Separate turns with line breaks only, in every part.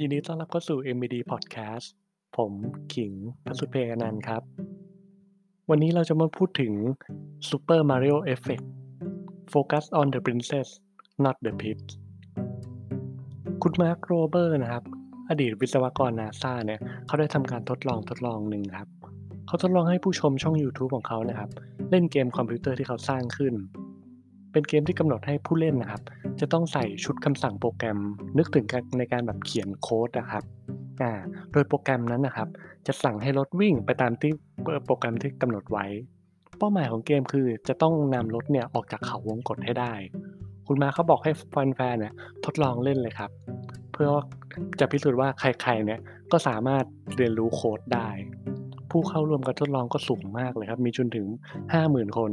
ยินดีต้อนรับเข้าสู่ MBD Podcast ผมขิงพสุทธิ์เพอนันต์ครับ วันนี้เราจะมาพูดถึง Super Mario Effect Focus on the princess not the pit คุณมาร์คโรเบอร์นะครับ อดีตวิศวกรนาซาเนี่ย เขาได้ทำการทดลองทดลองหนึ่งครับ เขาทดลองให้ผู้ชมช่อง YouTube ของเขานะครับ เล่นเกมคอมพิวเตอร์ที่เขาสร้างขึ้น เป็นเกมที่กำหนดให้ผู้เล่นนะครับ จะต้องใส่ชุดคำสั่งโปรแกรม นึกถึงการในการแบบเขียนโค้ดนะครับอ่าโดยโปรแกรมนั้นนะครับ จะสั่งให้รถวิ่งไปตามที่โปรแกรมที่กำหนดไว้ เป้าหมายของเกมคือจะต้องนำรถเนี่ยออกจากเขาวงกฏให้ได้ คุณมาเขาบอกให้แฟนๆเนี่ยทดลองเล่นเลยครับ เพื่อจะพิสูจน์ว่าใครๆเนี่ยก็สามารถเรียนรู้โค้ดได้ ผู้เข้าร่วมการทดลองก็สูงมากเลยครับ มีจนถึง 50,000 คน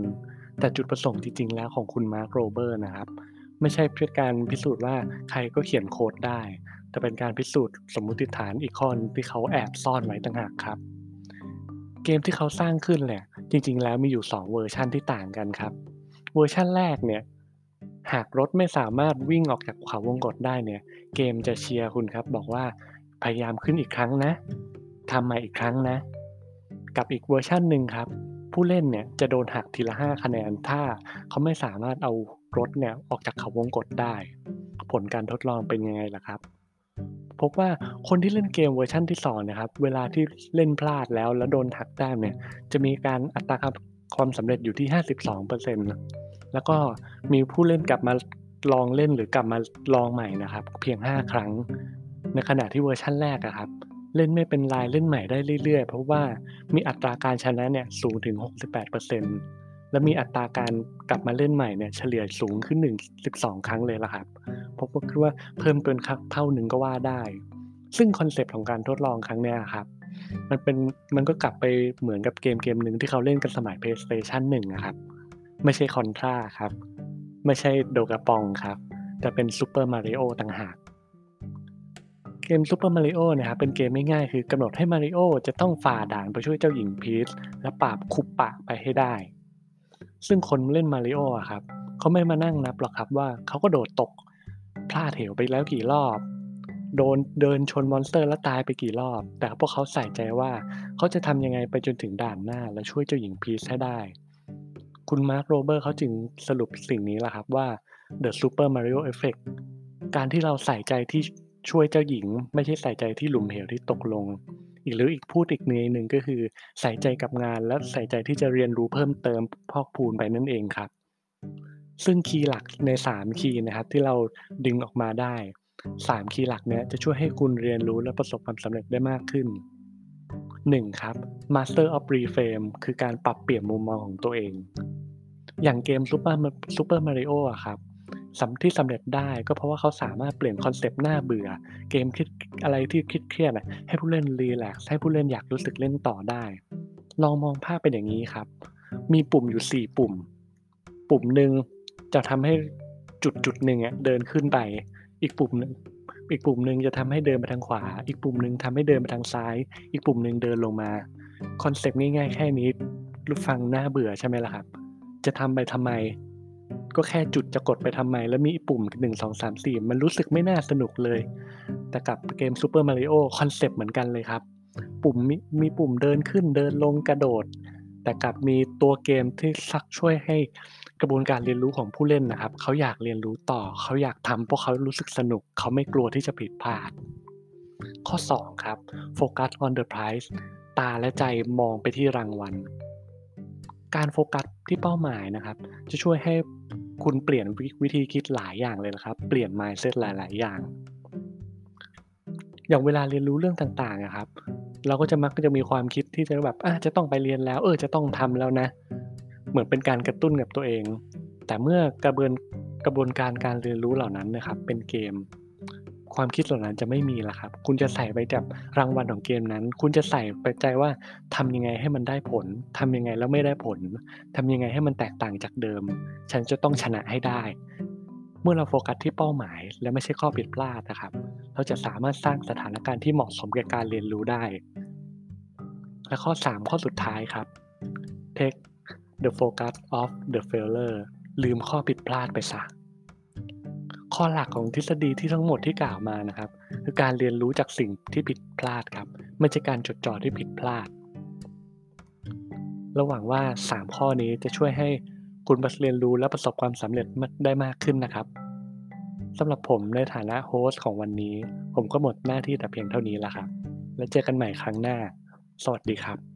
แต่จุดประสงค์จริงๆแล้วของคุณมาร์คโรเบอร์นะครับ ไม่ใช่เพื่อการพิสูจน์ว่าใครก็เขียนโค้ดได้ แต่เป็นการพิสูจน์สมมุติฐานอีกข้อที่เขาแอบซ่อนไว้ต่างหากครับ เกมที่เขาสร้างขึ้นแหละจริง ๆ แล้วมีอยู่ 2 เวอร์ชันที่ต่างกันครับ เวอร์ชันแรกเนี่ยหากรถไม่สามารถวิ่งออกจากเขาวงกตได้เนี่ย เกมจะเชียร์คุณครับ บอกว่าพยายามขึ้นอีกครั้งนะทำใหม่อีกครั้งนะ กับอีกเวอร์ชันหนึ่งครับ ผู้เล่นเนี่ยจะโดนหักทีละ5คะแนน ถ้าเขาไม่สามารถเอารถเนี่ยออกจากเขาวงกตได้ ผลการทดลองเป็นยังไงล่ะครับ พบว่าคนที่เล่นเกมเวอร์ชันที่2นะครับ เวลาที่เล่นพลาดแล้วแล้วโดนหักแต้มเนี่ย จะมีการอัตราความสำเร็จอยู่ที่ 52%แล้วก็มีผู้เล่นกลับมาลองเล่นหรือ กลับมาลองใหม่นะครับ เพียง 5 ครั้ง ในขณะที่เวอร์ชันแรกอะครับ เล่นไม่เป็นไรเล่นใหม่ได้เรื่อยๆ เพราะว่ามีอัตราการชนะเนี่ยสูงถึง 68%และมีอัตราการกลับมาเล่นใหม่เนี่ยเฉลี่ยสูงขึ้น1 12 ครั้งเลยล่ะครับพบว่าคือว่าเพิ่มเป็นครั้งเท่าหนึ่งก็ว่าได้ ซึ่งคอนเซปต์ของการทดลองครั้งนี้ครับมันเป็นมันก็กลับไปเหมือนกับเกมเกมหนึ่งที่เขาเล่นกันสมัย PlayStation 1นะครับ ไม่ใช่คอนทราครับ ไม่ใช่โดกาปองครับ แต่เป็นซูเปอร์มาริโอต่างหาก เกมซูเปอร์มาริโอนะครับเป็นเกมง่ายๆคือกำหนดให้มาริโอจะต้องฝ่าด่านไปช่วยเจ้าหญิงพีชและปราบคุปป้าไปให้ได้ ซึ่งคนเล่นมาริโออะครับเขาไม่มานั่งนับหรอกครับว่าเขาก็โดดตกพลาดเหวไปแล้วกี่รอบ โดนเดินชนมอนสเตอร์แล้วตายไปกี่รอบ แต่พวกเขาใส่ใจว่าเขาจะทำยังไงไปจนถึงด่านหน้า และช่วยเจ้าหญิงพีชให้ได้ คุณมาร์คโรเบอร์เขาจึงสรุปสิ่งนี้แหละครับว่า The Super Mario Effect การที่เราใส่ใจที่ ช่วยเจ้าหญิง ไม่ใช่ใส่ใจที่หลุมเหวที่ตกลง อีกหรืออีกพูดอีกเนื้อหนึ่งก็คือ ใส่ใจกับงานและใส่ใจที่จะเรียนรู้เพิ่มเติมพอกพูนไปนั่นเองครับ ซึ่งคีย์หลักใน 3 คีย์นะครับที่เราดึงออกมาได้ 3 คีย์หลักเนี้ยจะช่วยให้คุณเรียนรู้และประสบความสำเร็จได้มากขึ้น 1. ครับ Master of Reframe คือการปรับเปลี่ยนมุมมองของตัวเอง อย่างเกม Super Super Mario อะครับ สำที่สำเร็จได้ก็เพราะว่าเขาสามารถเปลี่ยนคอนเซปต์น่าเบื่อ เกมคิดอะไรที่คิดเครียดให้ผู้เล่น relax ให้ผู้เล่นอยากรู้สึกเล่นต่อได้ ลองมองภาพเป็นอย่างนี้ครับ มีปุ่มอยู่ 4 ปุ่ม ปุ่มหนึ่งจะทำให้จุดจุดหนึ่งเดินขึ้นไป อีกปุ่มหนึ่งอีกปุ่มหนึ่งจะทำให้เดินไปทางขวา อีกปุ่มหนึ่งทำให้เดินไปทางซ้าย อีกปุ่มหนึ่งเดินลงมาคอนเซปต์ง่ายๆแค่นี้ รู้ฟังน่าเบื่อใช่ไหมล่ะครับ จะทำไปทำไม ก็แค่จุดจะกดไปทำไม แล้วมีปุ่ม1 2 3 4มันรู้สึกไม่น่าสนุกเลย แต่กับเกม Super Mario คอนเซปต์เหมือนกันเลยครับ ปุ่มมีปุ่มเดินขึ้นเดินลงกระโดด แต่กลับมีตัวเกมที่ซักช่วยให้กระบวนการเรียนรู้ของผู้เล่นนะครับ เขาอยากเรียนรู้ต่อ เขาอยากทำเพราะเขารู้สึกสนุก เขาไม่กลัวที่จะผิดพลาด ข้อ 2 ครับ Focus on the prize ตาและใจมองไปที่รางวัล การโฟกัสที่เป้าหมายนะครับ จะช่วยให้คุณเปลี่ยนวิธีคิดหลายอย่างเลยนะครับ เปลี่ยน mindset หลาย ๆ อย่าง อย่างเวลาเรียนรู้เรื่องต่างๆอะครับ เราก็จะมักจะมีความคิดที่จะแบบจะต้องไปเรียนแล้ว เออจะต้องทำแล้วนะ เหมือนเป็นการกระตุ้นกับตัวเอง แต่เมื่อกระบวนกระบวนการการเรียนรู้เหล่านั้นนะครับ เป็นเกม ความคิดเหล่านั้นจะไม่มีละครับ คุณจะใส่ไปจับรางวัลของเกมนั้น คุณจะใส่ไปใจว่าทำยังไงให้มันได้ผลทำยังไงแล้วไม่ได้ผลทำยังไงให้มันแตกต่างจากเดิม ฉันจะต้องชนะให้ได้ เมื่อเราโฟกัสที่เป้าหมาย และไม่ใช่ข้อผิดพลาดนะครับ เราจะสามารถสร้างสถานการณ์ที่เหมาะสมกับการเรียนรู้ได้ และข้อ 3 ข้อสุดท้ายครับ take the focus off the failure ลืมข้อผิดพลาดไปซะ ข้อหลักของทฤษฎีที่ทั้งหมดที่กล่าวมานะครับ คือการเรียนรู้จากสิ่งที่ผิดพลาดครับ ไม่ใช่การจดจ่อที่ผิดพลาดระหวังว่า 3 ข้อนี้จะช่วยให้คุณเรียนรู้และประสบความสำเร็จได้มากขึ้นนะครับสำหรับผมในฐานะโฮสต์ของวันนี้ ผมก็หมดหน้าที่แต่เพียงเท่านี้แล้วครับ แล้วเจอกันใหม่ครั้งหน้า สวัสดีครับ